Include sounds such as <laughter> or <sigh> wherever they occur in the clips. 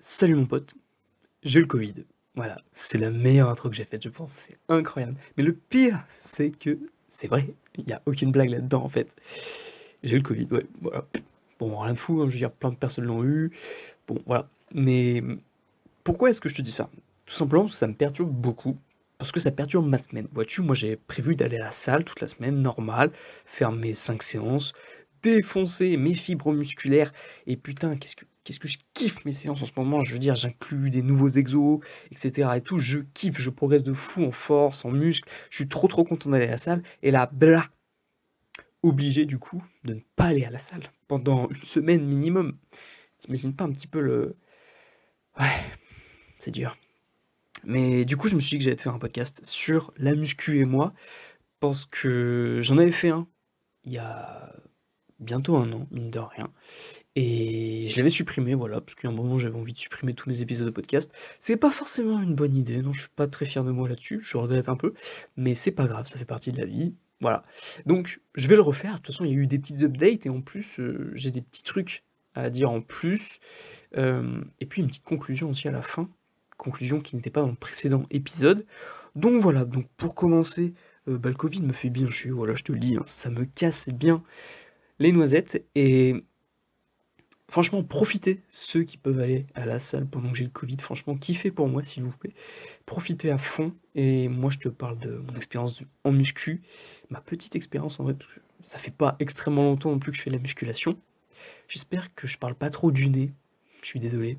Salut mon pote, j'ai le Covid. Voilà, c'est la meilleure intro que j'ai faite, je pense. C'est incroyable. Mais le pire, c'est que c'est vrai, il n'y a aucune blague là-dedans en fait. J'ai le Covid, ouais, voilà. Bon, rien de fou, hein, je veux dire, plein de personnes l'ont eu. Bon, voilà. Mais pourquoi est-ce que je te dis ça? Tout simplement parce que ça me perturbe beaucoup. Parce que ça perturbe ma semaine. Vois-tu, moi j'ai prévu d'aller à la salle toute la semaine, normal, faire mes 5 séances, défoncer mes fibres musculaires. Et putain, qu'est-ce que qu'est-ce que je kiffe mes séances en ce moment. Je veux dire, j'inclus des nouveaux exos, etc. Et tout, je kiffe, je progresse de fou en force, en muscle. Je suis trop trop content d'aller à la salle. Et là, blah, obligé du coup de ne pas aller à la salle pendant une semaine minimum. T'imagines pas un petit peu le. Ouais, c'est dur. Mais du coup, je me suis dit que j'allais te faire un podcast sur la muscu et moi, parce que j'en avais fait un il y a bientôt un an, mine de rien. Et je l'avais supprimé, voilà, parce qu'à un moment j'avais envie de supprimer tous mes épisodes de podcast. C'est pas forcément une bonne idée, non, je suis pas très fier de moi là-dessus, je regrette un peu, mais c'est pas grave, ça fait partie de la vie. Voilà. Donc je vais le refaire. De toute façon, il y a eu des petites updates et en plus, euh, j'ai des petits trucs à dire en plus. Euh, et puis une petite conclusion aussi à la fin. Conclusion qui n'était pas dans le précédent épisode. Donc voilà, donc pour commencer, euh, bah, me fait bien chier, voilà, je te le dis, hein, ça me casse bien les noisettes. Et franchement, profitez, ceux qui peuvent aller à la salle pendant que j'ai le Covid, franchement, kiffez pour moi, s'il vous plaît. Profitez à fond. Et moi, je te parle de mon expérience en muscu, ma petite expérience en vrai, parce que ça fait pas extrêmement longtemps non plus que je fais la musculation. J'espère que je parle pas trop du nez. Je suis désolé.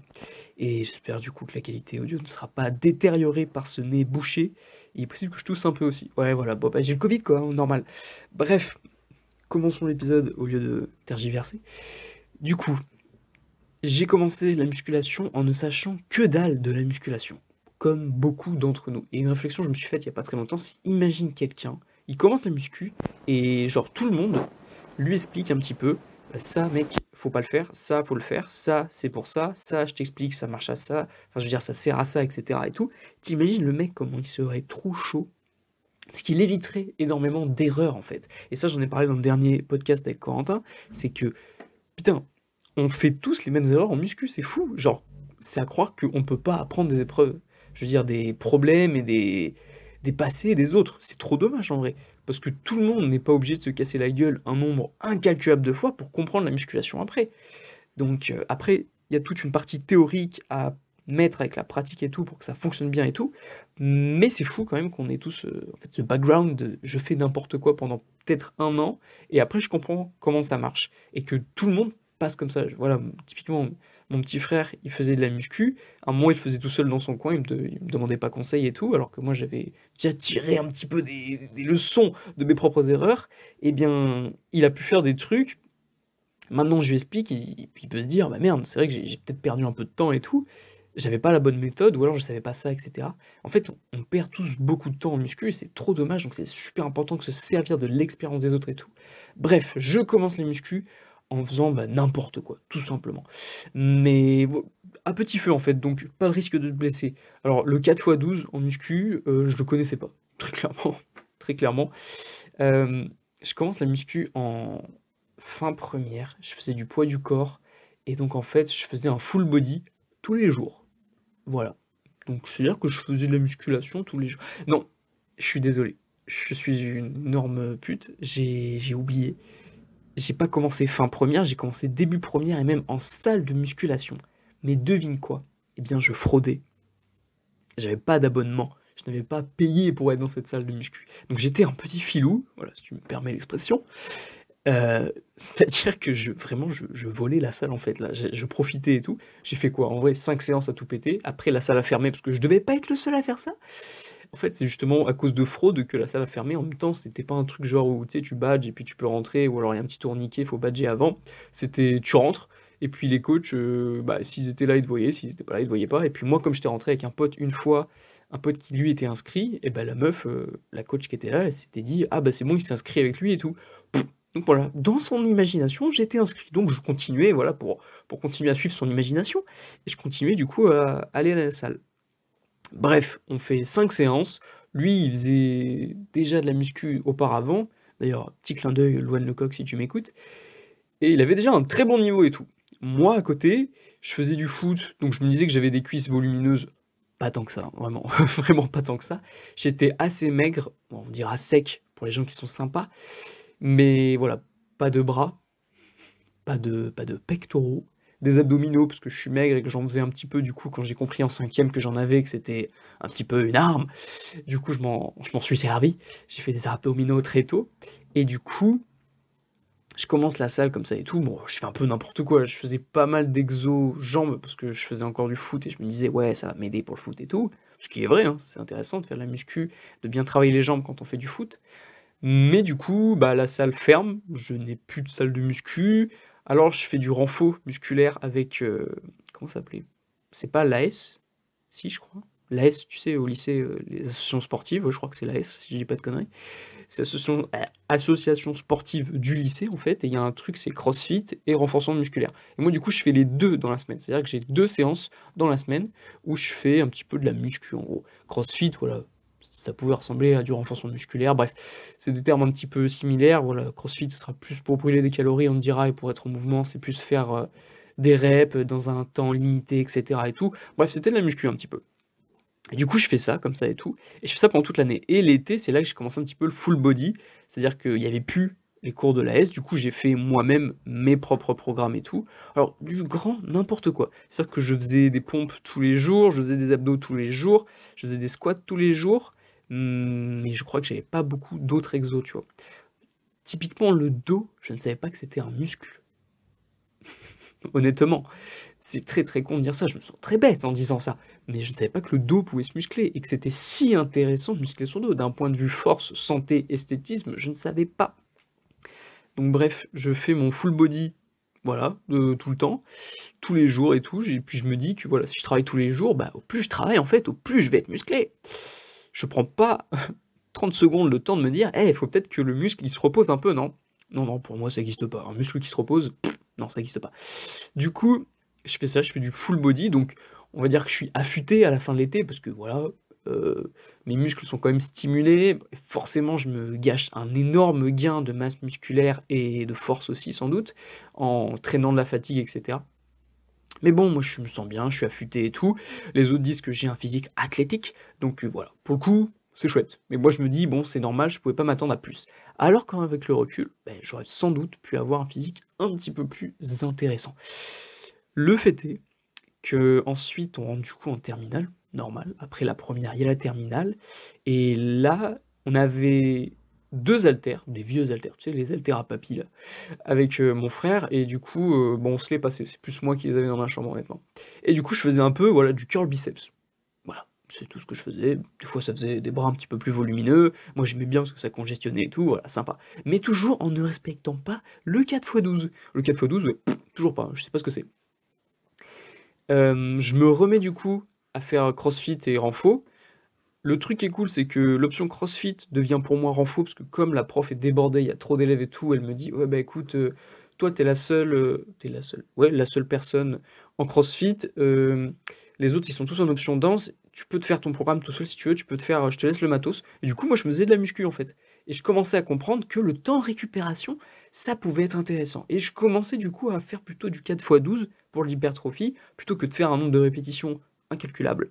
Et j'espère du coup que la qualité audio ne sera pas détériorée par ce nez bouché. Il est possible que je tousse un peu aussi. Ouais, voilà. Bon, bah, j'ai le Covid, quoi, hein, normal. Bref, commençons l'épisode au lieu de tergiverser. Du coup, j'ai commencé la musculation en ne sachant que dalle de la musculation, comme beaucoup d'entre nous. Et une réflexion que je me suis faite il n'y a pas très longtemps, c'est imagine quelqu'un, il commence la muscu, et genre tout le monde lui explique un petit peu, bah, ça mec, faut pas le faire, ça faut le faire, ça c'est pour ça, ça je t'explique, ça marche à ça, enfin je veux dire ça sert à ça, etc. et tout. T'imagines le mec comment il serait trop chaud parce qu'il éviterait énormément d'erreurs en fait. Et ça j'en ai parlé dans le dernier podcast avec Corentin, c'est que putain, on fait tous les mêmes erreurs en muscu, c'est fou. Genre, c'est à croire qu'on peut pas apprendre des épreuves. Je veux dire, des problèmes et des, des passés des autres. C'est trop dommage en vrai. Parce que tout le monde n'est pas obligé de se casser la gueule un nombre incalculable de fois pour comprendre la musculation après. Donc euh, après, il y a toute une partie théorique à mettre avec la pratique et tout pour que ça fonctionne bien et tout. Mais c'est fou quand même qu'on ait tous euh, en fait, ce background de je fais n'importe quoi pendant peut-être un an et après je comprends comment ça marche. Et que tout le monde passe comme ça. Voilà, typiquement, mon petit frère, il faisait de la muscu. À un moment, il faisait tout seul dans son coin, il me, me demandait pas conseil et tout, alors que moi, j'avais déjà tiré un petit peu des, leçons de mes propres erreurs. Eh bien, il a pu faire des trucs. Maintenant, je lui explique, puis il peut se dire, bah merde, c'est vrai que j'ai peut-être perdu un peu de temps et tout. J'avais pas la bonne méthode, ou alors je savais pas ça, etc. En fait, on, perd tous beaucoup de temps en muscu et c'est trop dommage, donc c'est super important de se servir de l'expérience des autres et tout. Bref, je commence les muscu en faisant bah, n'importe quoi, tout simplement. Mais à petit feu en fait, donc pas de risque de se blesser. Alors le 4x12 en muscu, euh, je le connaissais pas, <laughs> très clairement. très clairement. Euh, je commence la muscu en fin première, je faisais du poids du corps, et donc en fait je faisais un full body tous les jours. Voilà. Donc c'est-à-dire que je faisais de la musculation tous les jours. Non, je suis désolé. Je suis une énorme pute, j'ai oublié j'ai pas commencé fin première, j'ai commencé début première et même en salle de musculation. Mais devine quoi? Eh bien, je fraudais. J'avais pas d'abonnement. Je n'avais pas payé pour être dans cette salle de muscu. Donc j'étais un petit filou, voilà, si tu me permets l'expression. Euh, c'est-à-dire que je, vraiment, je, volais la salle en fait. Là, je, profitais et tout. J'ai fait quoi? En vrai, 5 séances à tout péter. Après, la salle a fermé parce que je devais pas être le seul à faire ça. En fait, c'est justement à cause de fraude que la salle a fermé. En même temps, c'était pas un truc genre où tu badges et puis tu peux rentrer, ou alors il y a un petit tourniquet, faut badger avant. C'était tu rentres, et puis les coachs, euh, bah, s'ils étaient là, ils te voyaient, s'ils étaient pas là, ils te voyaient pas. Et puis moi, comme j'étais rentré avec un pote une fois, un pote qui lui était inscrit, et ben la meuf, euh, la coach qui était là, elle s'était dit Ah bah c'est bon, il s'est inscrit avec lui et tout. Donc voilà, dans son imagination, j'étais inscrit. Donc je continuais, voilà, pour, continuer à suivre son imagination. Et je continuais du coup à aller à la salle. Bref, on fait 5 séances. Lui, il faisait déjà de la muscu auparavant. D'ailleurs, petit clin d'œil, Loane Lecoq, si tu m'écoutes. Et il avait déjà un très bon niveau et tout. moi, à côté, je faisais du foot, donc je me disais que j'avais des cuisses volumineuses. Pas tant que ça, vraiment, <laughs> vraiment pas tant que ça. J'étais assez maigre, on dira sec pour les gens qui sont sympas, mais voilà, pas de bras, pas de, pas de pectoraux, des abdominaux parce que je suis maigre et que j'en faisais un petit peu du coup quand j'ai compris en cinquième que j'en avais, que c'était un petit peu une arme. Du coup, je m'en suis servi. J'ai fait des abdominaux très tôt. Et du coup, je commence la salle comme ça et tout. Bon, je fais un peu n'importe quoi. Je faisais pas mal d'exos jambes parce que je faisais encore du foot et je me disais, ouais, ça va m'aider pour le foot et tout. Ce qui est vrai, hein, c'est intéressant de faire de la muscu, de bien travailler les jambes quand on fait du foot. Mais du coup, bah, la salle ferme, je n'ai plus de salle de muscu. Alors je fais du renfort musculaire avec, euh, comment ça s'appelait? C'est pas l'AS? Si, je crois. L'AS, tu sais, au lycée, euh, les associations sportives, je crois que c'est l'AS, si je dis pas de conneries. C'est l'association euh, association sportive du lycée, en fait, et il y a un truc, c'est CrossFit et renforcement musculaire. Et moi, du coup, je fais les deux dans la semaine. C'est-à-dire que j'ai deux séances dans la semaine où je fais un petit peu de la muscu, en gros. CrossFit, voilà, ça pouvait ressembler à du renforcement musculaire. Bref, c'est des termes un petit peu similaires. Voilà, CrossFit sera plus pour brûler des calories, on dira, et pour être en mouvement, c'est plus faire euh, des reps dans un temps limité, etc. Et tout. Bref, c'était de la muscu un petit peu. Et du coup, je fais ça comme ça et tout. Et je fais ça pendant toute l'année. Et l'été, c'est là que j'ai commencé un petit peu le full body. C'est-à-dire qu'il n'y avait plus les cours de l'AS. Du coup, j'ai fait moi-même mes propres programmes et tout. Alors, du grand n'importe quoi. C'est-à-dire que je faisais des pompes tous les jours, je faisais des abdos tous les jours, je faisais des squats tous les jours. Mmh, mais je crois que j'avais pas beaucoup d'autres exos, tu vois. Typiquement, le dos, je ne savais pas que c'était un muscle. <laughs> Honnêtement, c'est très très con de dire ça, je me sens très bête en disant ça, mais je ne savais pas que le dos pouvait se muscler et que c'était si intéressant de muscler son dos. D'un point de vue force, santé, esthétisme, je ne savais pas. Donc bref, je fais mon full body, voilà, tout le temps, tous les jours et tout, et puis je me dis que voilà, si je travaille tous les jours, bah, au plus je travaille en fait, au plus je vais être musclé je prends pas <laughs> 30 secondes le temps de me dire, eh, il faut peut-être que le muscle il se repose un peu, non Non, non, pour moi ça n'existe pas. Un muscle qui se repose, non, ça n'existe pas. Du coup, je fais ça, je fais du full body, donc on va dire que je suis affûté à la fin de l'été parce que voilà, euh, mes muscles sont quand même stimulés. Forcément, je me gâche un énorme gain de masse musculaire et de force aussi, sans doute, en traînant de la fatigue, etc. Mais bon, moi je me sens bien, je suis affûté et tout. Les autres disent que j'ai un physique athlétique, donc euh, voilà, pour le coup, c'est chouette. Mais moi je me dis, bon, c'est normal, je pouvais pas m'attendre à plus. Alors qu'avec le recul, ben, j'aurais sans doute pu avoir un physique un petit peu plus intéressant. Le fait est que ensuite on rentre du coup en terminale, normal. Après la première, il y a la terminale. Et là, on avait deux haltères, des vieux haltères, tu sais, les haltères à papy, là, avec euh, mon frère, et du coup, euh, bon, on se les passait, c'est plus moi qui les avais dans ma chambre, honnêtement. Et du coup, je faisais un peu, voilà, du curl biceps. Voilà, c'est tout ce que je faisais. Des fois, ça faisait des bras un petit peu plus volumineux. Moi, j'aimais bien parce que ça congestionnait et tout, voilà, sympa. Mais toujours en ne respectant pas le 4x12. Le 4x12, ouais, toujours pas, je sais pas ce que c'est. Euh, je me remets du coup à faire crossfit et renfo. Le truc qui est cool, c'est que l'option CrossFit devient pour moi renfort, parce que comme la prof est débordée, il y a trop d'élèves et tout, elle me dit ouais bah écoute, euh, toi t'es la seule, euh, t'es la seule, ouais la seule personne en CrossFit. Euh, les autres ils sont tous en option danse. Tu peux te faire ton programme tout seul si tu veux. Tu peux te faire, je te laisse le matos. Et du coup moi je me faisais de la muscu en fait. Et je commençais à comprendre que le temps récupération, ça pouvait être intéressant. Et je commençais du coup à faire plutôt du 4x12 pour l'hypertrophie, plutôt que de faire un nombre de répétitions incalculable.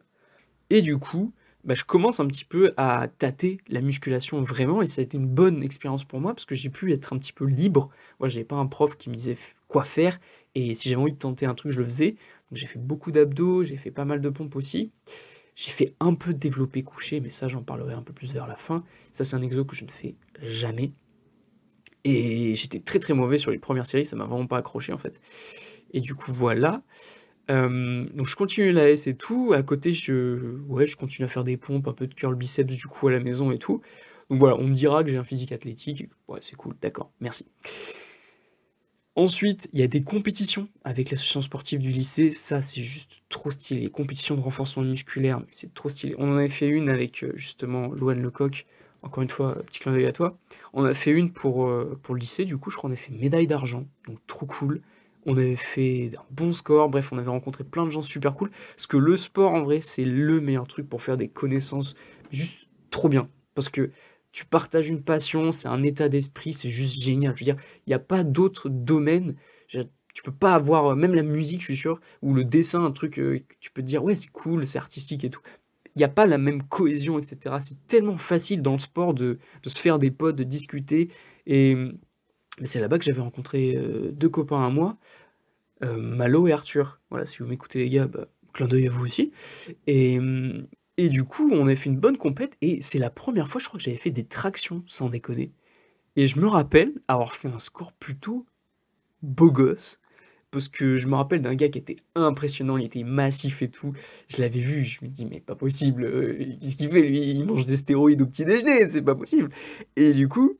Et du coup, bah, je commence un petit peu à tâter la musculation vraiment et ça a été une bonne expérience pour moi parce que j'ai pu être un petit peu libre. Moi, j'avais pas un prof qui me disait quoi faire et si j'avais envie de tenter un truc, je le faisais. J'ai fait beaucoup d'abdos, j'ai fait pas mal de pompes aussi. J'ai fait un peu de développé couché, mais ça j'en parlerai un peu plus vers la fin. Ça c'est un exo que je ne fais jamais. Et j'étais très très mauvais sur les premières séries, ça m'a vraiment pas accroché en fait. Et du coup voilà. Donc je continue la S et tout. À côté, je, ouais, je continue à faire des pompes, un peu de curl biceps du coup à la maison et tout. Donc voilà, on me dira que j'ai un physique athlétique. Ouais, c'est cool, d'accord, merci. Ensuite, il y a des compétitions avec l'association sportive du lycée. Ça, c'est juste trop stylé. Les compétitions de renforcement musculaire, c'est trop stylé. On en avait fait une avec euh, justement Loane Lecoq. Encore une fois, petit clin d'œil à toi. On a fait une pour, euh, pour le lycée, du coup, je crois qu'on a fait médaille d'argent. Donc trop cool on avait fait un bon score, bref, on avait rencontré plein de gens super cool. Parce que le sport, en vrai, c'est le meilleur truc pour faire des connaissances juste trop bien. Parce que tu partages une passion, c'est un état d'esprit, c'est juste génial. Je veux dire, il n'y a pas d'autre domaine. Tu peux pas avoir, même la musique, je suis sûr, ou le dessin, un truc, que tu peux te dire: «Ouais, c'est cool, c'est artistique et tout». Il y a pas la même cohésion et cetera. C'est tellement facile dans le sport de de se faire des potes, de discuter et c'est là-bas que j'avais rencontré, heu, 2 copains à moi, heu, Malo et Arthur. Voilà, si vous m'écoutez les gars, bah, clin d'œil à vous aussi et mmh et du coup, on avait fait une bonne compète et c'est la première fois, je crois, que j'avais fait des tractions, sans déconner et je me rappelle avoir fait un score plutôt beau gosse parce que je me rappelle d'un gars qui était impressionnant, il était massif et tout. Je l'avais vu, je me dis: «Mais pas possible, qu'est-ce qu'il fait lui? Il mange des stéroïdes au petit déjeuner, c'est pas possible» et du coup,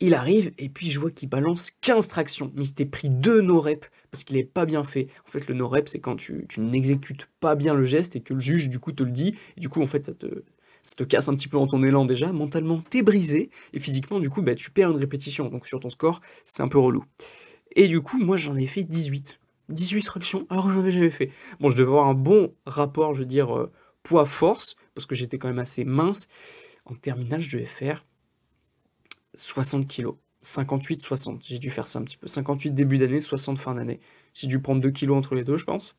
il arrive et puis je vois qu'il balance 15 tractions, mais il s'était pris 2 no reps parce qu'il avait pas bien fait. En fait, le no rep, c'est quand tu tu n'exécutes pas bien le geste et que le juge, du coup, te le dit et du coup, en fait, ça te ça te casse un petit peu dans ton élan déjà. Mentalement, tu es brisé et physiquement, du coup, bah, tu perds une répétition, donc sur ton score, c'est un peu relou et du coup, moi, j'en ai fait 18. 18 tractions alors que j'en avais jamais fait. Bon, je devais avoir un bon rapport, je veux dire, euh, poids-force, parce que j'étais quand même assez mince. En terminale, je devais faire 60 kilos. 58, 60. J'ai dû faire ça un petit peu. 58 début d'année, 60 fin d'année. J'ai dû prendre 2 kilos entre les deux, je pense.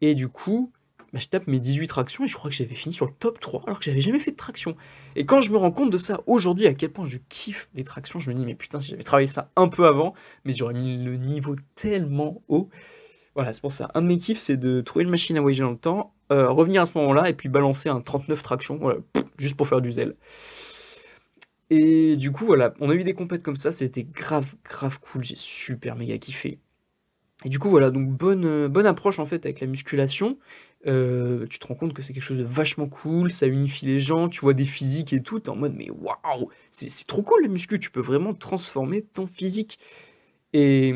Et du coup, bah, je tape mes 18 tractions et je crois que j'avais fini sur le top 3 alors que j'avais jamais fait de traction. Et quand je me rends compte de ça aujourd'hui, à quel point je kiffe les tractions, je me dis, mais putain, si j'avais travaillé ça un peu avant, mais j'aurais mis le niveau tellement haut. Voilà, c'est pour ça. Un de mes kiffs, c'est de trouver une machine à voyager dans le temps, euh, revenir à ce moment-là et puis balancer un 39 tractions, voilà, juste pour faire du zèle. Et du coup, voilà, on a eu des compètes comme ça, c'était grave, grave cool, j'ai super méga kiffé. Et du coup, voilà, donc bonne, euh, bonne approche en fait avec la musculation. Euh, tu te rends compte que c'est quelque chose de vachement cool, ça unifie les gens, tu vois des physiques et tout, tu en mode mais waouh, c'est trop cool la muscu, tu peux vraiment transformer ton physique. Et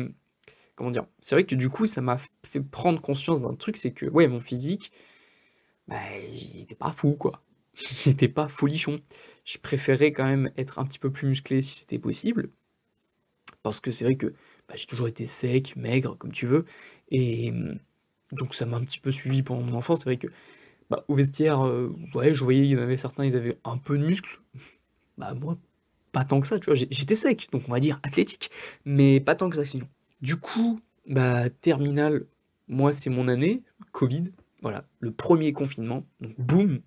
comment dire, c'est vrai que du coup, ça m'a fait prendre conscience d'un truc, c'est que ouais, mon physique, bah, il était pas fou quoi. <laughs> Il était pas folichon. Je préférais quand même être un petit peu plus musclé si c'était possible. Parce que c'est vrai que bah, j'ai toujours été sec, maigre, comme tu veux. Et donc ça m'a un petit peu suivi pendant mon enfance. C'est vrai que bah, au vestiaire, euh, ouais, je voyais, il y en avait certains, ils avaient un peu de muscle. Bah moi, pas tant que ça, tu vois. J'étais sec, donc on va dire athlétique, mais pas tant que ça sinon. Du coup, bah terminale, moi c'est mon année, Covid, voilà, le premier confinement, donc boum.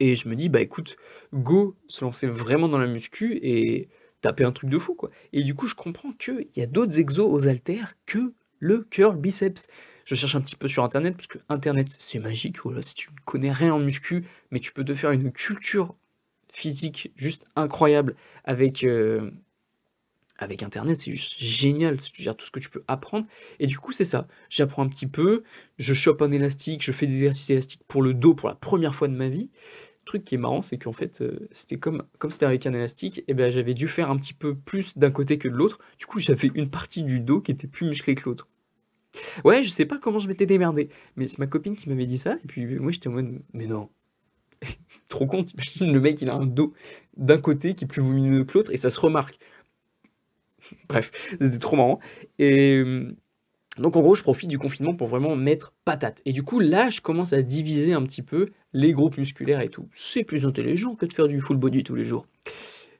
Et je me dis, bah écoute, go se lancer vraiment dans la muscu et taper un truc de fou, quoi. Et du coup, je comprends qu'il y a d'autres exos aux haltères que le curl biceps. Je cherche un petit peu sur internet, parce que internet c'est magique, voilà, si tu ne connais rien en muscu, mais tu peux te faire une culture physique juste incroyable avec, euh, avec internet, c'est juste génial, cest dire tout ce que tu peux apprendre. Et du coup, c'est ça, j'apprends un petit peu, je chope un élastique, je fais des exercices élastiques pour le dos pour la première fois de ma vie truc qui est marrant, c'est qu'en fait, euh, c'était comme comme c'était avec un élastique, et ben j'avais dû faire un petit peu plus d'un côté que de l'autre. Du coup, j'avais une partie du dos qui était plus musclée que l'autre. Ouais, je sais pas comment je m'étais démerdé, mais c'est ma copine qui m'avait dit ça, et puis moi j'étais en mode, mais non, <laughs> c'est trop con, t'imagines le mec il a un dos d'un côté qui est plus volumineux que l'autre, et ça se remarque. Bref, c'était trop marrant. Et donc en gros, je profite du confinement pour vraiment mettre patate. Et du coup, là, je commence à diviser un petit peu les groupes musculaires et tout. C'est plus intelligent que de faire du full body tous les jours.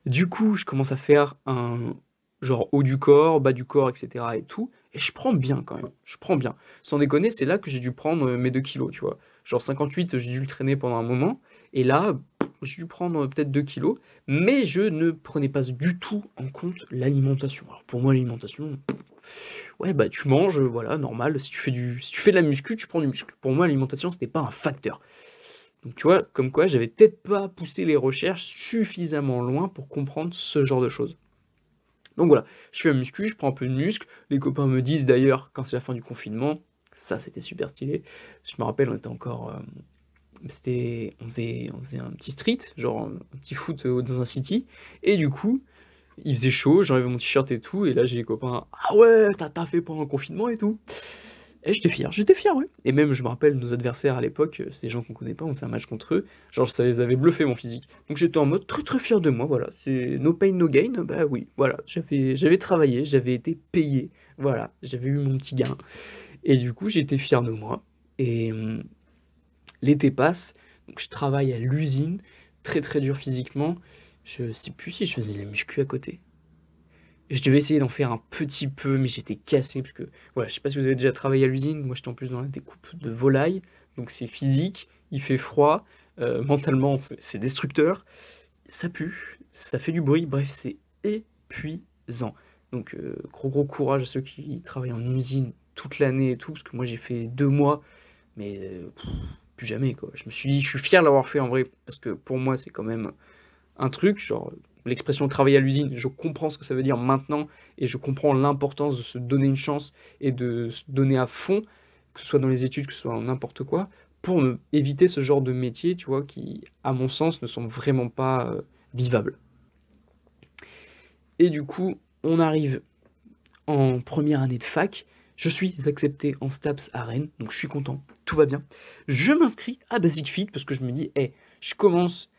Du coup, je commence à faire un genre haut du corps, bas du corps, etc. et tout. Et je prends bien quand même. Je prends bien. Sans déconner, c'est là que j'ai dû prendre mes 2 kilos, tu vois. Genre 58, j'ai dû le traîner pendant un moment. Et là, j'ai dû prendre peut-être 2 kilos. Mais je ne prenais pas du tout en compte l'alimentation. Alors pour moi, l'alimentation, ouais, bah tu manges, voilà, normal. Si tu fais, du, si tu fais de la muscu, tu prends du muscle. Pour moi, l'alimentation, c'était pas un facteur. Donc tu vois, comme quoi, j'avais peut-être pas poussé les recherches suffisamment loin pour comprendre ce genre de choses. Donc voilà, je fais la muscu, je prends un peu de muscle. Les copains me disent d'ailleurs, quand c'est la fin du confinement, ça c'était super stylé. Je me rappelle, on était encore. Euh, c'était, on faisait, on faisait un petit street, genre un petit foot euh, dans un city. Et du coup, il faisait chaud, j'enlève mon t-shirt et tout, et là j'ai les copains, ah ouais, t'as fait pendant le confinement et tout. Et j'étais fier, j'étais fier, ouais. Et même, je me rappelle, nos adversaires à l'époque, c'est des gens qu'on connaît pas, on faisait un match contre eux, genre ça les avait bluffé mon physique. Donc j'étais en mode très très fier de moi, voilà. C'est no pain, no gain, bah oui, voilà. J'avais, j'avais travaillé, j'avais été payé, voilà. J'avais eu mon petit gain. Et du coup, j'étais fier de moi. Et hum, l'été passe, donc je travaille à l'usine, très très dur physiquement. Je sais plus si je faisais les muscu à côté. je devais essayer d'en faire un petit peu, mais j'étais cassé parce que, voilà, je sais pas si vous avez déjà travaillé à l'usine. Moi, j'étais en plus dans la découpe de volaille, donc c'est physique, il fait froid, euh, mentalement, c'est destructeur, ça pue, ça fait du bruit, bref, c'est épuisant. Donc, euh, gros gros courage à ceux qui travaillent en usine toute l'année et tout, parce que moi j'ai fait deux mois, mais euh, plus jamais quoi. Je me suis dit, je suis fier de l'avoir fait en vrai, parce que pour moi c'est quand même un truc, genre l'expression travailler à l'usine, je comprends ce que ça veut dire maintenant et je comprends l'importance de se donner une chance et de se donner à fond, que ce soit dans les études, que ce soit dans n'importe quoi, pour éviter ce genre de métiers, tu vois, qui, à mon sens, ne sont vraiment pas euh, vivables. Et du coup, on arrive en première année de fac. Je suis accepté en STAPS à Rennes, donc je suis content, tout va bien. Je m'inscris à Basic Fit parce que je me dis, hé, je commence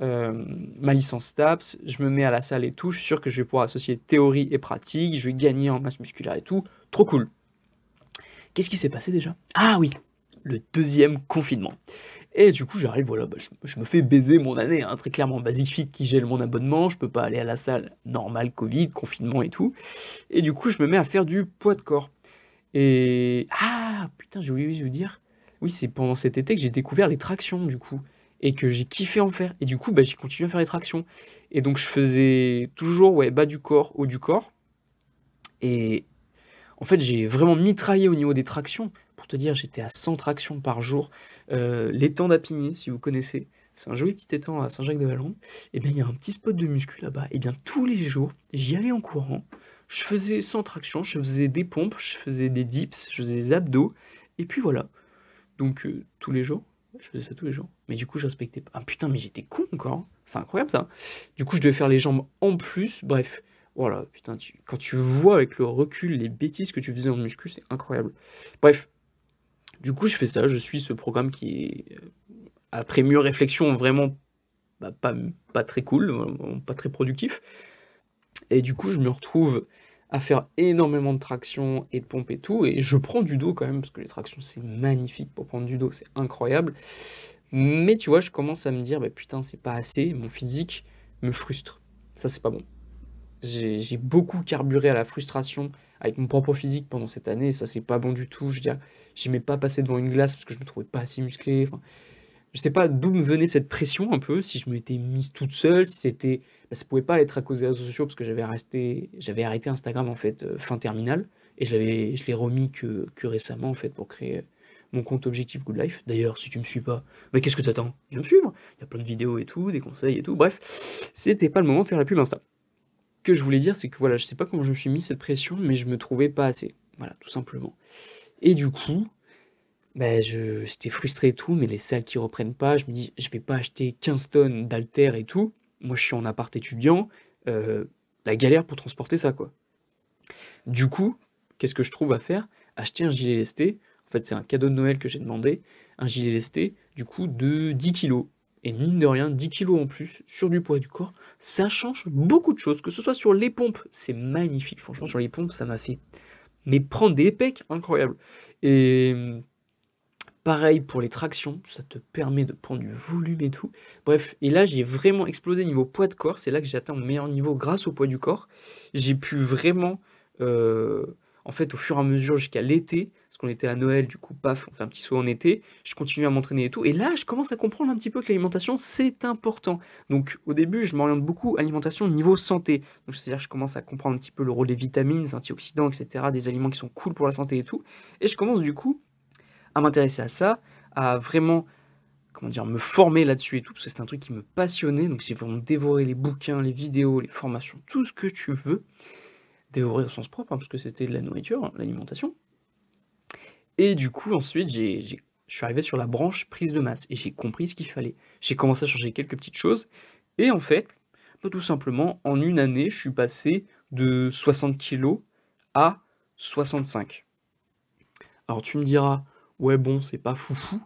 euh, ma licence STAPS, je me mets à la salle et tout, je suis sûr que je vais pouvoir associer théorie et pratique, je vais gagner en masse musculaire et tout, trop cool. Qu'est-ce qui s'est passé déjà? Ah oui, le deuxième confinement. Et du coup, j'arrive, voilà, bah, je, me fais baiser mon année, hein, très clairement. Basic Fit qui gèle mon abonnement, je peux pas aller à la salle normale, Covid, confinement et tout. Et du coup, je me mets à faire du poids de corps. Et. Ah Putain, j'ai oublié de vous dire. Oui, c'est pendant cet été que j'ai découvert les tractions, du coup et que j'ai kiffé en faire. Et du coup, bah, j'ai continué à faire les tractions. Et donc, je faisais toujours ouais, bas du corps, haut du corps. Et en fait, j'ai vraiment mitraillé au niveau des tractions. Pour te dire, j'étais à 100 tractions par jour. Euh, l'étang d'Apigné, si vous connaissez, c'est un joli petit étang à Saint-Jacques-de-Valence. Et bien, il y a un petit spot de muscu là-bas. Et bien, tous les jours, j'y allais en courant. Je faisais 100 tractions, je faisais des pompes, je faisais des dips, je faisais des abdos. Et puis voilà. Donc, euh, tous les jours, je faisais ça tous les jours. Mais du coup, je respectais pas. Ah putain, mais j'étais con encore. Hein. C'est incroyable ça. Du coup, je devais faire les jambes en plus. Bref, voilà, putain, quand tu vois avec le recul les bêtises que tu faisais en muscu, c'est incroyable. Bref, du coup, je fais ça. Je suis ce programme qui est, euh, après mieux réflexion, vraiment bah, pas très cool, pas très productif. Et du coup, je me retrouve à faire énormément de traction et de pompe et tout. Et je prends du dos quand même, parce que les tractions, c'est magnifique pour prendre du dos, c'est incroyable. Mais tu vois, je commence à me dire, bah, putain, c'est pas assez, mon physique me frustre. Ça, c'est pas bon. J'ai beaucoup carburé à la frustration avec mon propre physique pendant cette année, et ça, c'est pas bon du tout. Je veux dire, j'aimais pas passer devant une glace parce que je me trouvais pas assez musclé. Je sais pas d'où me venait cette pression un peu, si je m'étais mise toute seule, si c'était. Bah, ça pouvait pas être à cause des réseaux sociaux parce que j'avais arrêté Instagram en fait euh, fin terminale et je l'ai remis que, récemment en fait pour créer mon compte Objectif Good Life. D'ailleurs, si tu me suis pas, mais qu'est-ce que t'attends Viens me suivre. Il y a plein de vidéos et tout, des conseils et tout. Bref, c'était pas le moment de faire la pub Insta. Ce que je voulais dire, c'est que voilà, je sais pas comment je me suis mis cette pression, mais je me trouvais pas assez. Voilà, tout simplement. Et du coup, bah, je j'étais frustré et tout, mais les salles qui reprennent pas, je me dis: «Je vais pas acheter 15 tonnes d'haltères et tout». Moi, je suis en appart étudiant, euh, la galère pour transporter ça, quoi. Du coup, qu'est-ce que je trouve à faire? Acheter un gilet lesté. En fait, c'est un cadeau de Noël que j'ai demandé, un gilet lesté, du coup, de 10 kilos. et mine de rien, 10 kilos en plus sur du poids du corps, ça change beaucoup de choses. Que ce soit sur les pompes, c'est magnifique. Franchement, sur les pompes, ça m'a fait mais prendre des pecs incroyables et Pareil pour les tractions, ça te permet de prendre du volume et tout. Bref, et là j'ai vraiment explosé niveau poids de corps, c'est là que j'ai atteint mon meilleur niveau grâce au poids du corps. J'ai pu vraiment, euh, en fait au fur et à mesure jusqu'à l'été, parce qu'on était à Noël, du coup paf, on fait un petit saut en été, je continue à m'entraîner et tout. Et là je commence à comprendre un petit peu que l'alimentation c'est important. Donc au début je m'oriente beaucoup alimentation niveau santé. Donc c'est-à-dire je commence à comprendre un petit peu le rôle des vitamines, des antioxydants, etc., des aliments qui sont cool pour la santé et tout. Et je commence du coup à m'intéresser à ça, à vraiment comment dire, me former là-dessus et tout, parce que c'est un truc qui me passionnait, donc j'ai vraiment dévoré les bouquins, les vidéos, les formations, tout ce que tu veux, dévorer au sens propre, hein, parce que c'était de la nourriture, l'alimentation. Et du coup, ensuite, j'ai, je suis arrivé sur la branche prise de masse, et j'ai compris ce qu'il fallait. J'ai commencé à changer quelques petites choses, et en fait, pas tout simplement, en une année, je suis passé de 60 kg à 65. Alors tu me diras, ouais, bon, c'est pas foufou.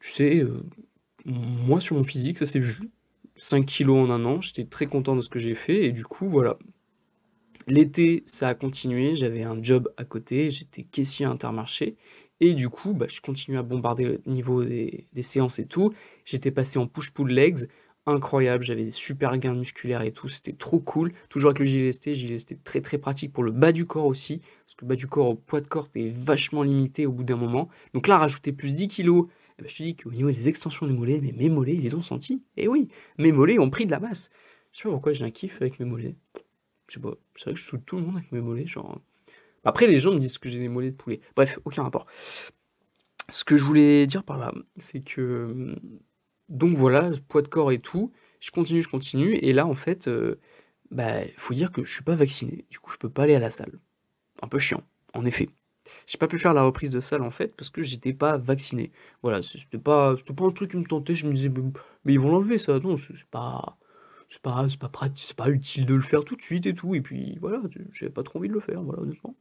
Tu sais, euh, moi, sur mon physique, ça s'est vu. 5 kilos en un an, j'étais très content de ce que j'ai fait, et du coup, voilà. L'été, ça a continué, j'avais un job à côté, j'étais caissier Intermarché, et du coup, bah, je continuais à bombarder au niveau des, séances et tout. J'étais passé en push-pull legs, incroyable, j'avais des super gains musculaires et tout, c'était trop cool. Toujours avec le gilet lesté très très pratique pour le bas du corps aussi, parce que le bas du corps au poids de corps est vachement limité au bout d'un moment. Donc là, rajouter plus 10 kilos, eh ben, je te dis qu'au niveau des extensions des mollets, mais mes mollets, ils les ont sentis. Et eh oui, mes mollets ont pris de la masse. Je sais pas pourquoi j'ai un kiff avec mes mollets. Je sais pas, c'est vrai que je saoule tout le monde avec mes mollets, genre... Après, les gens me disent que j'ai des mollets de poulet. Bref, aucun rapport. Ce que je voulais dire par là, c'est que donc voilà, poids de corps et tout, je continue, je continue et là en fait, euh, bah, faut dire que je suis pas vacciné. Du coup, je peux pas aller à la salle. Un peu chiant, en effet. J'ai pas pu faire la reprise de salle en fait parce que j'étais pas vacciné. Voilà, c'était pas c'était pas un truc qui me tentait, je me disais: «Mais ils vont l'enlever ça, non, c'est pas c'est pas c'est pas pratique, c'est pas utile de le faire tout de suite et tout» et puis voilà, j'avais pas trop envie de le faire, voilà, honnêtement.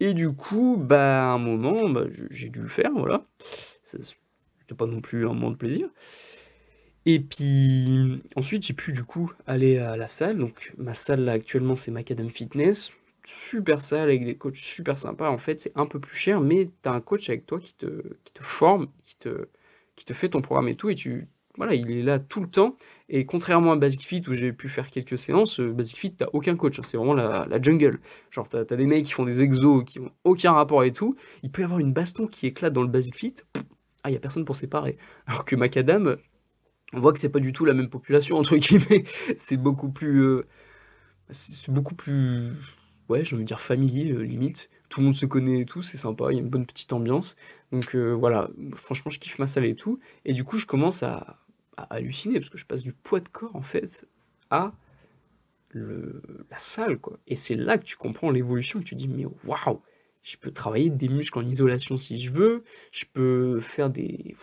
Et du coup, bah, à un moment, bah, j'ai dû le faire, voilà. C'était pas non plus un moment de plaisir. Et puis ensuite, j'ai pu du coup aller à la salle. Donc ma salle là actuellement, c'est Macadam Fitness. Super salle avec des coachs super sympas. En fait, c'est un peu plus cher, mais tu as un coach avec toi qui te, qui te forme, qui te, qui te fait ton programme et tout. Et tu, voilà, il est là tout le temps. Et contrairement à Basic Fit où j'ai pu faire quelques séances, euh, Basic Fit, t'as aucun coach. Hein. c'est vraiment la, la, jungle. Genre, t'as as des mecs qui font des exos qui ont aucun rapport et tout. Il peut y avoir une baston qui éclate dans le Basic Fit. Ah, il n'y a personne pour séparer. <laughs> Alors que Macadam, on voit que c'est pas du tout la même population, entre guillemets. <laughs> c'est beaucoup plus. Euh, c'est beaucoup plus. Ouais, j'ai envie de dire familier, euh, limite. Tout le monde se connaît et tout, c'est sympa, il y a une bonne petite ambiance. Donc euh, voilà, franchement, je kiffe ma salle et tout. Et du coup, je commence à, halluciner, parce que je passe du poids de corps, en fait, à la salle, quoi. Et c'est là que tu comprends l'évolution, que tu dis, mais waouh, je peux travailler des muscles en isolation si je veux, je peux faire des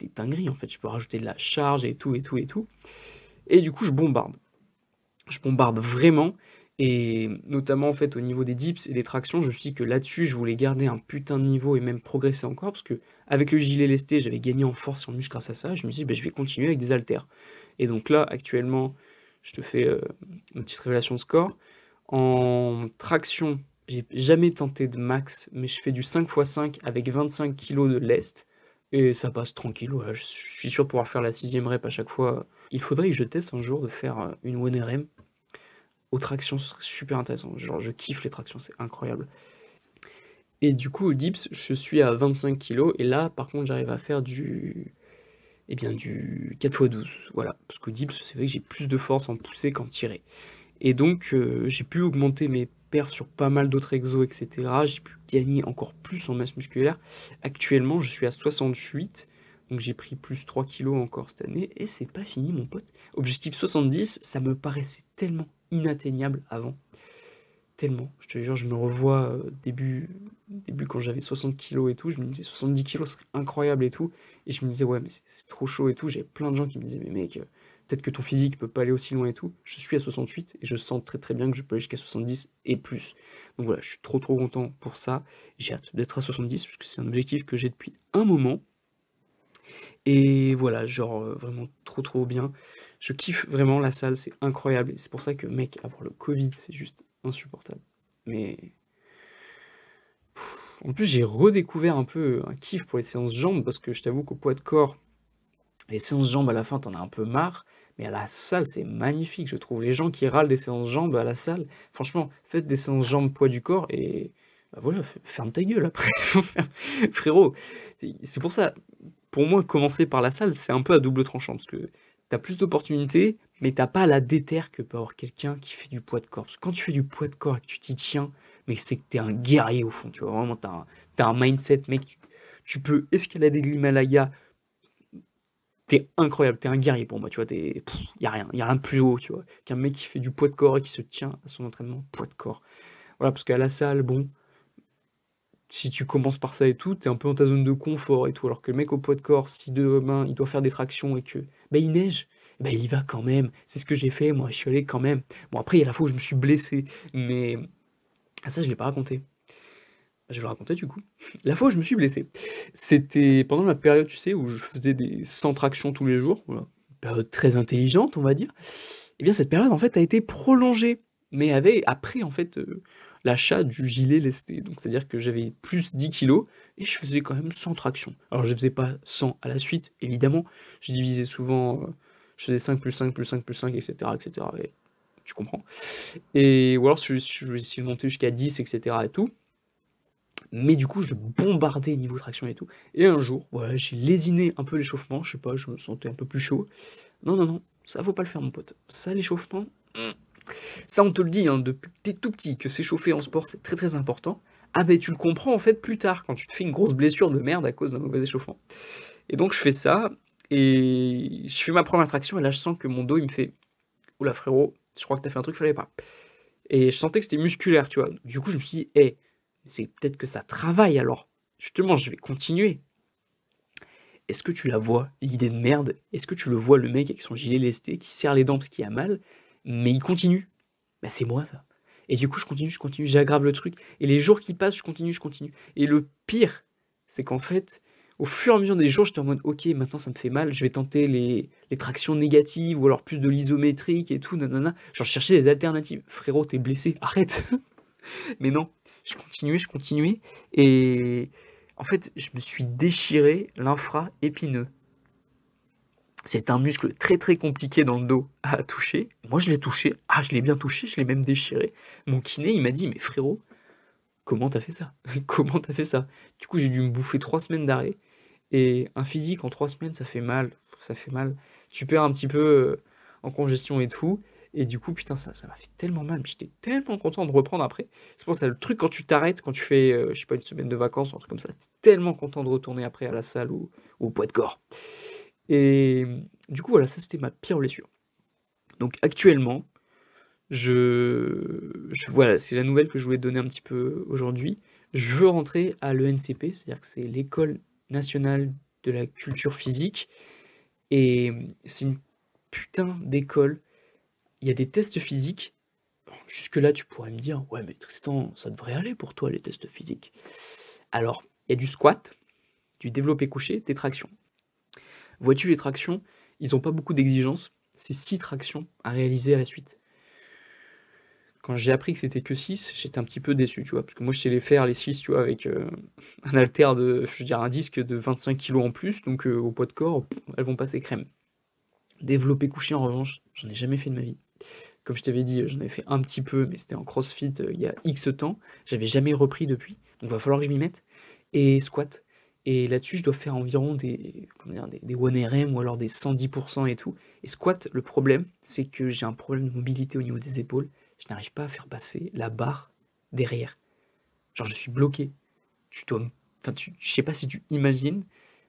des dingueries en fait. Je peux rajouter de la charge et tout et tout et tout. Et du coup, je bombarde. Je bombarde vraiment. Et notamment en fait au niveau des dips et des tractions, je me suis dit que là-dessus, je voulais garder un putain de niveau et même progresser encore parce que avec le gilet lesté, j'avais gagné en force et en muscle grâce à ça. Je me suis dit, ben, je vais continuer avec des haltères. Et donc là, actuellement, je te fais euh, une petite révélation de score. En traction, j'ai jamais tenté de max, mais je fais du 5x5 avec 25 kg de lest. Et ça passe tranquille, je suis sûr de pouvoir faire la sixième rep à chaque fois. Il faudrait que je teste un jour de faire euh, une OneRM aux tractions, ce serait super intéressant. Genre, je kiffe les tractions, c'est incroyable. Et du coup, au dips, je suis à 25 kg, et là, par contre, j'arrive à faire du... Eh bien, du 4x12, voilà. Parce qu'au dips, c'est vrai que j'ai plus de force en poussée qu'en tiré. Et donc, euh, j'ai pu augmenter mes sur pas mal d'autres exos, etc. J'ai pu gagner encore plus en masse musculaire. Actuellement, je suis à 68, donc j'ai pris plus 3 kilos encore cette année, et c'est pas fini, mon pote. Objectif 70, ça me paraissait tellement inatteignable avant. Tellement. Je te jure, je me revois euh, début, début quand j'avais 60 kilos et tout, je me disais 70 kilos serait incroyable et tout. Et je me disais, ouais, mais c'est trop chaud et tout. J'avais plein de gens qui me disaient, mais mec, peut-être que ton physique peut pas aller aussi loin et tout. Je suis à 68 et je sens très très bien que je peux aller jusqu'à 70 et plus. Donc voilà, je suis trop trop content pour ça. J'ai hâte d'être à 70 parce que c'est un objectif que j'ai depuis un moment. Et voilà, genre euh, vraiment trop trop bien. Je kiffe vraiment la salle, c'est incroyable. C'est pour ça que mec, avoir le Covid, c'est juste insupportable. Mais en plus, j'ai redécouvert un peu un kiff pour les séances jambes parce que je t'avoue qu'au poids de corps, les séances jambes à la fin, t'en as un peu marre. Mais à la salle, c'est magnifique, je trouve. Les gens qui râlent des séances jambes à la salle, franchement, faites des séances jambes poids du corps et bah voilà, ferme ta gueule après. <laughs> Frérot, c'est pour ça, pour moi, commencer par la salle, c'est un peu à double tranchant parce que t'as plus d'opportunités, mais t'as pas la déterre que peut avoir quelqu'un qui fait du poids de corps. Parce que quand tu fais du poids de corps et que tu t'y tiens, mais c'est que t'es un guerrier au fond, tu vois. Vraiment, t'as un, un mindset, mec. Tu, tu peux escalader l'Himalaya t'es incroyable, t'es un guerrier pour moi, tu vois, t'es, y a rien, y a rien de plus haut, tu vois, qu'un mec qui fait du poids de corps et qui se tient à son entraînement poids de corps. Voilà, parce qu'à la salle, bon, si tu commences par ça et tout, t'es un peu dans ta zone de confort et tout, alors que le mec au poids de corps, si demain il doit faire des tractions et que, bah il neige, bah il y va quand même, c'est ce que j'ai fait, moi je suis allé quand même. Bon après il y a la fois où je me suis blessé, mais ah, ça je l'ai pas raconté. Je vais le raconter du coup. La fois où je me suis blessé, c'était pendant la période, tu sais, où je faisais des 100 tractions tous les jours, période très intelligente, on va dire. Eh bien cette période en fait a été prolongée, mais avait après en fait euh, l'achat du gilet lesté. Donc c'est-à-dire que j'avais plus 10 kilos et je faisais quand même 100 tractions. Alors je faisais pas 100 à la suite, évidemment. Je divisais souvent, euh, Je faisais 5 plus 5 plus 5 plus 5, etc. etc. Et tu comprends. Et, ou alors je, je essayer de monter jusqu'à 10, etc. et tout. Mais du coup, je bombardais niveau traction et tout. Et un jour, voilà, j'ai lésiné un peu l'échauffement. Je sais pas, je me sentais un peu plus chaud. Non, non, non, ça faut pas le faire, mon pote. Ça, l'échauffement, ça, on te le dit, hein, depuis que t'es tout petit, que s'échauffer en sport, c'est très très important. Ah ben tu le comprends en fait plus tard, quand tu te fais une grosse blessure de merde à cause d'un mauvais échauffement. Et donc je fais ça, et je fais ma première traction, et là je sens que mon dos il me fait Oula frérot, je crois que t'as fait un truc, fallait pas. Et je sentais que c'était musculaire, tu vois. Du coup je me suis dit, hé, c'est peut-être que ça travaille alors. Justement, je vais continuer. Est-ce que tu la vois, l'idée de merde? Est-ce que tu le vois, le mec avec son gilet lesté qui serre les dents parce qu'il a mal, mais il continue? Bah c'est moi ça. Et du coup, je continue, je continue, j'aggrave le truc. Et les jours qui passent, je continue, je continue. Et le pire, c'est qu'en fait, au fur et à mesure des jours, j'étais en mode, ok, maintenant ça me fait mal, je vais tenter les, les tractions négatives ou alors plus de l'isométrique et tout, nanana. Genre, chercher des alternatives. Frérot, t'es blessé, arrête. <laughs> Mais non, je continuais, je continuais. Et en fait, je me suis déchiré l'infra-épineux. C'est un muscle très très compliqué dans le dos à toucher. Moi, je l'ai touché. Ah, je l'ai bien touché, je l'ai même déchiré. Mon kiné, il m'a dit, mais frérot, comment t'as fait ça? <laughs> Comment t'as fait ça? Du coup, j'ai dû me bouffer trois semaines d'arrêt. Et un physique en trois semaines, ça fait mal. Ça fait mal. Tu perds un petit peu euh, en congestion et tout. Et du coup, putain, ça, ça m'a fait tellement mal, mais j'étais tellement content de reprendre après. C'est pour ça, le truc quand tu t'arrêtes, quand tu fais, euh, je sais pas, une semaine de vacances un truc comme ça, t'es tellement content de retourner après à la salle ou, au poids de corps. Et du coup, voilà, ça c'était ma pire blessure. Donc actuellement, je voilà, c'est la nouvelle que je voulais donner un petit peu aujourd'hui. Je veux rentrer à l'ENCP, c'est-à-dire que c'est l'école nationale de la culture physique. Et c'est une putain d'école il y a des tests physiques. Jusque-là, tu pourrais me dire, ouais, mais Tristan, ça devrait aller pour toi, les tests physiques. Alors, il y a du squat, du développé couché, des tractions. Vois-tu, les tractions, ils n'ont pas beaucoup d'exigences. C'est 6 tractions à réaliser à la suite. Quand j'ai appris que c'était que 6, j'étais un petit peu déçu, tu vois, parce que moi je sais les faire, les 6, tu vois, avec euh, un alter de, je veux dire, un disque de 25 kg en plus, donc euh, au poids de corps, elles vont passer crème. Développé couché, en revanche, j'en ai jamais fait de ma vie. Comme je t'avais dit, j'en avais fait un petit peu, mais c'était en crossfit euh, il y a X temps. J'avais jamais repris depuis, donc il va falloir que je m'y mette. Et squat. Et là-dessus, je dois faire environ des, dire, des, des 1RM ou alors des 110% et tout. Et squat, le problème, c'est que j'ai un problème de mobilité au niveau des épaules. Je n'arrive pas à faire passer la barre derrière. Genre, je suis bloqué. Tu dois. Enfin, tu... je sais pas si tu imagines,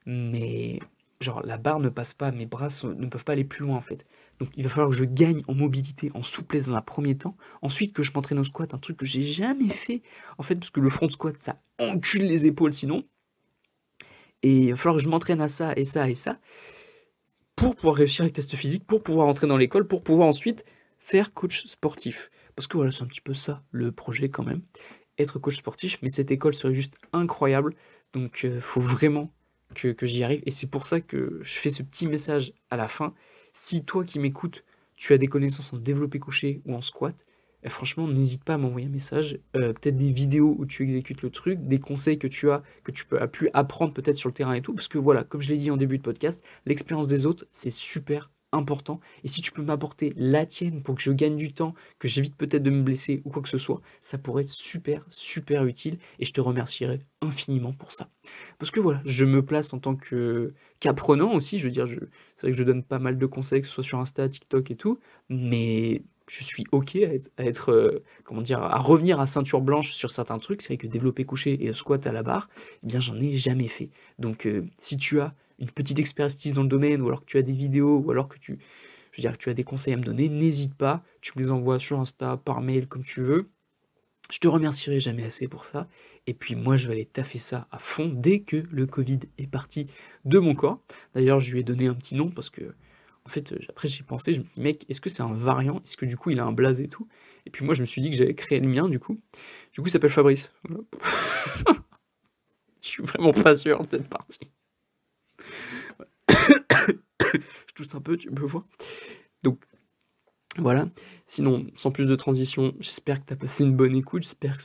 mais genre la barre ne passe pas, mes bras ne peuvent pas aller plus loin en fait. Donc il va falloir que je gagne en mobilité, en souplesse dans un premier temps. Ensuite que je m'entraîne au squat, un truc que j'ai jamais fait. En fait, parce que le front squat, ça encule les épaules sinon. Et il va falloir que je m'entraîne à ça et ça et ça. Pour pouvoir réussir les tests physiques, pour pouvoir entrer dans l'école, pour pouvoir ensuite faire coach sportif. Parce que voilà, c'est un petit peu ça le projet quand même. Être coach sportif, mais cette école serait juste incroyable. Donc il euh, faut vraiment que, j'y arrive. Et c'est pour ça que je fais ce petit message à la fin. Si toi qui m'écoutes, tu as des connaissances en développé couché ou en squat, eh, franchement, n'hésite pas à m'envoyer un message, euh, peut-être des vidéos où tu exécutes le truc, des conseils que tu as, que tu peux, as pu apprendre peut-être sur le terrain et tout, parce que voilà, comme je l'ai dit en début de podcast, l'expérience des autres, c'est super important. Et si tu peux m'apporter la tienne pour que je gagne du temps, que j'évite peut-être de me blesser ou quoi que ce soit, ça pourrait être super, super utile et je te remercierai infiniment pour ça. Parce que voilà, je me place en tant que qu'apprenant aussi, je veux dire, c'est vrai que je donne pas mal de conseils, que ce soit sur Insta, TikTok et tout, mais je suis ok à être, euh, comment dire, à revenir à ceinture blanche sur certains trucs. C'est vrai que développer couché et squat à la barre, eh bien j'en ai jamais fait. Donc euh, si tu as une petite expertise dans le domaine, ou alors que tu as des vidéos, ou alors que tu, je veux tu as des conseils à me donner, n'hésite pas, tu me les envoies sur Insta, par mail, comme tu veux. Je te remercierai jamais assez pour ça. Et puis moi, je vais aller taffer ça à fond dès que le Covid est parti de mon corps. D'ailleurs, je lui ai donné un petit nom parce que, en fait, après j'ai pensé, je me dis, mec, est-ce que c'est un variant? Est-ce que du coup il a un blaze et tout? Et puis moi, je me suis dit que j'avais créé le mien, du coup. Du coup, il s'appelle Fabrice. <laughs> je suis vraiment pas sûr de cette partie <coughs> je tousse un peu, tu peux voir. Donc, voilà. Sinon, sans plus de transition, j'espère que tu as passé une bonne écoute. J'espère que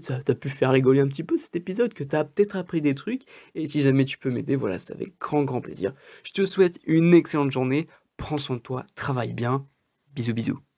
ça t'a pu faire rigoler un petit peu cet épisode, que tu as peut-être appris des trucs. Et si jamais tu peux m'aider, voilà, c'est avec grand, grand plaisir. Je te souhaite une excellente journée. prends soin de toi, travaille bien. Bisous bisous.